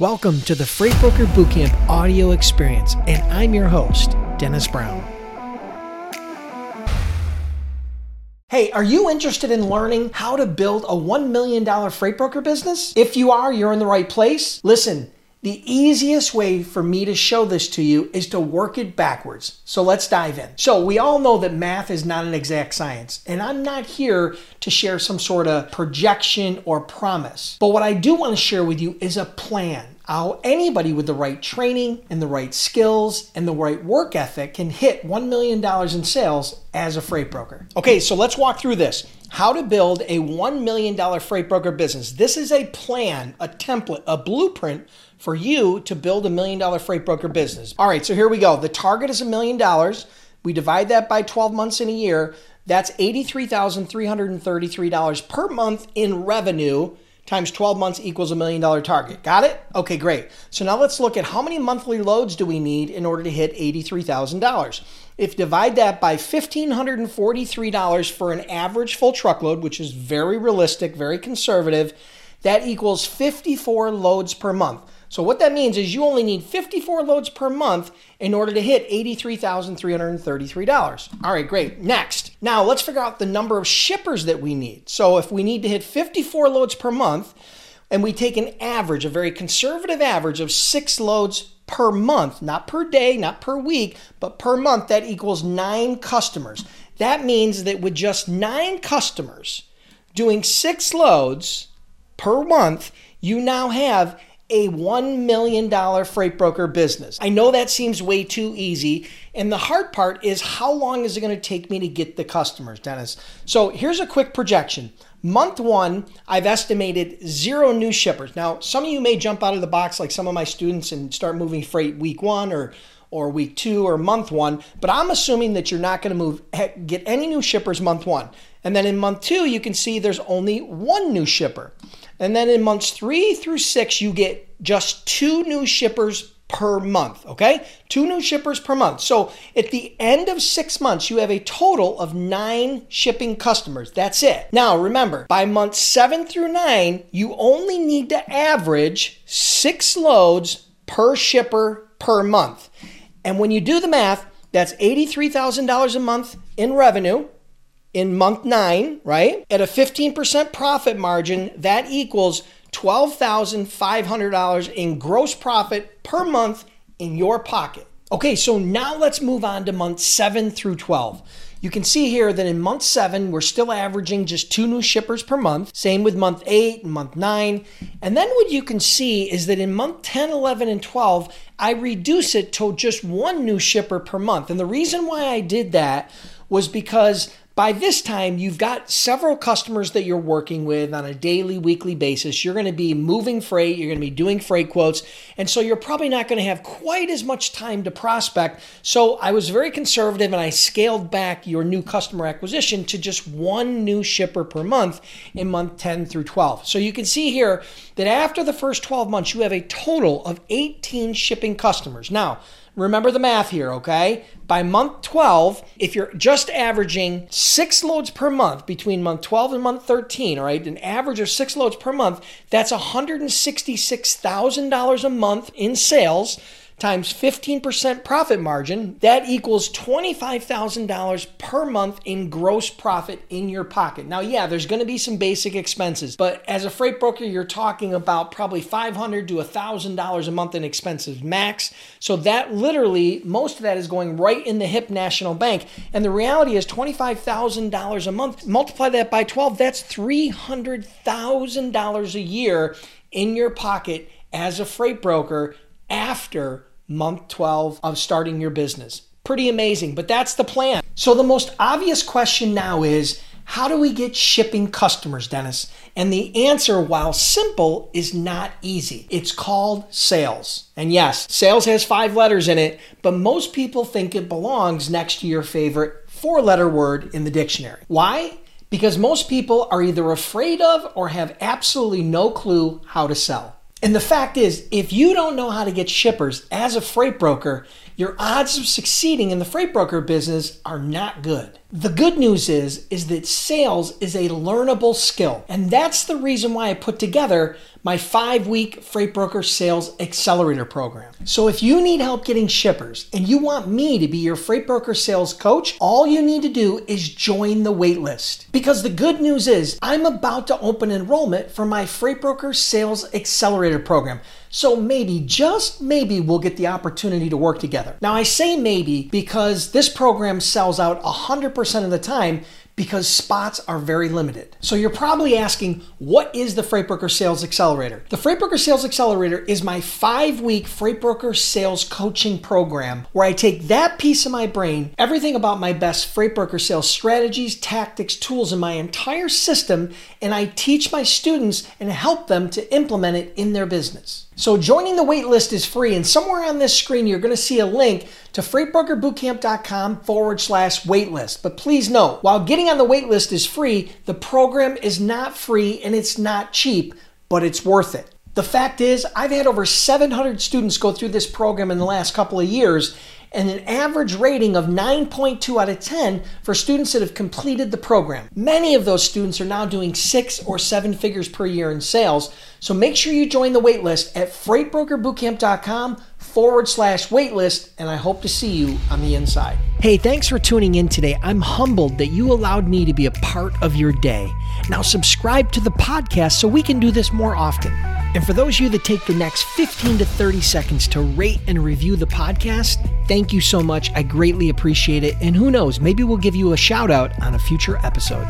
Welcome to the Freight Broker Bootcamp audio experience, and I'm your host, Dennis Brown. Hey, are you interested in learning how to build a $1 million freight broker business? If you are, you're in the right place. Listen, the easiest way for me to show this to you is to work it backwards. So let's dive in. So, we all know that math is not an exact science, and I'm not here to share some sort of projection or promise. But what I do want to share with you is a plan how anybody with the right training and the right skills and the right work ethic can hit $1 million in sales as a freight broker. Okay, so let's walk through this. How to build a $1 million freight broker business. This is a plan, a template, a blueprint for you to build a million dollar freight broker business. All right, so here we go. The target is a million dollars. We divide that by 12 months in a year. That's $83,333 per month in revenue times 12 months equals a million dollar target. Got it? Okay, great. So now let's look at how many monthly loads do we need in order to hit $83,000. If divide that by $1,543 for an average full truckload, which is very realistic, very conservative, that equals 54 loads per month. So what that means is you only need 54 loads per month in order to hit $83,333. All right, great. Next. Now let's figure out the number of shippers that we need. So if we need to hit 54 loads per month and we take an average, a very conservative average of 6 loads per month, not per day, not per week, but per month, that equals 9 customers. That means that with just 9 customers doing 6 loads per month, you now have a $1 million freight broker business. I know that seems way too easy. And the hard part is how long is it going to take me to get the customers, Dennis? So here's a quick projection. Month one, I've estimated zero new shippers. Now, some of you may jump out of the box like some of my students and start moving freight week one or or week two or month one, but I'm assuming that you're not going to move get any new shippers month one. And then in month two, you can see there's only one new shipper. And then in months three through six, you get just two new shippers per month, okay? Two new shippers per month. So at the end of six months, you have a total of nine shipping customers. That's it. Now remember, by month seven through nine, you only need to average six loads per shipper per month. And when you do the math, that's $83,000 a month in revenue in month nine, right? At a 15% profit margin, that equals $12,500 in gross profit per month in your pocket. Okay, so now let's move on to month seven through 12. You can see here that in month seven, we're still averaging just two new shippers per month. Same with month eight and month nine. And then what you can see is that in month 10, 11, and 12, I reduce it to just one new shipper per month. And the reason why I did that was because by this time, you've got several customers that you're working with on a daily, weekly basis. You're going to be moving freight, you're going to be doing freight quotes, and so you're probably not going to have quite as much time to prospect. So I was very conservative and I scaled back your new customer acquisition to just one new shipper per month in month 10 through 12. So you can see here that after the first 12 months, you have a total of 18 shipping customers. Now, Remember the math here, okay? By month 12, if you're just averaging six loads per month between month 12 and month 13, all right, an average of six loads per month, that's $166,000 a month in sales times 15% profit margin, that equals $25,000 per month in gross profit in your pocket. Now, yeah, there's going to be some basic expenses, but as a freight broker, you're talking about probably $500 to $1,000 a month in expenses max. So that literally, most of that is going right in the HIP National Bank. And the reality is $25,000 a month, multiply that by 12, that's $300,000 a year in your pocket as a freight broker after month 12 of starting your business. Pretty amazing, but that's the plan. So, the most obvious question now is how do we get shipping customers, Dennis? And the answer, while simple, is not easy. It's called sales. And yes, sales has five letters in it, but most people think it belongs next to your favorite four letter word in the dictionary. Why? Because most people are either afraid of or have absolutely no clue how to sell. And the fact is, if you don't know how to get shippers as a freight broker, your odds of succeeding in the freight broker business are not good. The good news is is that sales is a learnable skill. And that's the reason why I put together my 5-week Freight Broker Sales Accelerator program. So if you need help getting shippers and you want me to be your Freight Broker sales coach, all you need to do is join the waitlist. Because the good news is I'm about to open enrollment for my Freight Broker Sales Accelerator program. So maybe, just maybe, we'll get the opportunity to work together. Now, I say maybe because this program sells out 100% of the time because spots are very limited. So you're probably asking, what is the Freight Broker Sales Accelerator? The Freight Broker Sales Accelerator is my five week Freight Broker sales coaching program where I take that piece of my brain, everything about my best Freight Broker sales strategies, tactics, tools, and my entire system, and I teach my students and help them to implement it in their business. So joining the waitlist is free, and somewhere on this screen you're going to see a link to freightbrokerbootcamp.com forward slash waitlist. But please note, while getting on the waitlist is free, the program is not free and it's not cheap, but it's worth it. The fact is, I've had over 700 students go through this program in the last couple of years, and an average rating of 9.2 out of 10 for students that have completed the program. Many of those students are now doing six or seven figures per year in sales. So make sure you join the waitlist at freightbrokerbootcamp.com forward slash waitlist, and I hope to see you on the inside. Hey, thanks for tuning in today. I'm humbled that you allowed me to be a part of your day. Now, subscribe to the podcast so we can do this more often. And for those of you that take the next 15 to 30 seconds to rate and review the podcast, thank you so much. I greatly appreciate it. And who knows, maybe we'll give you a shout out on a future episode.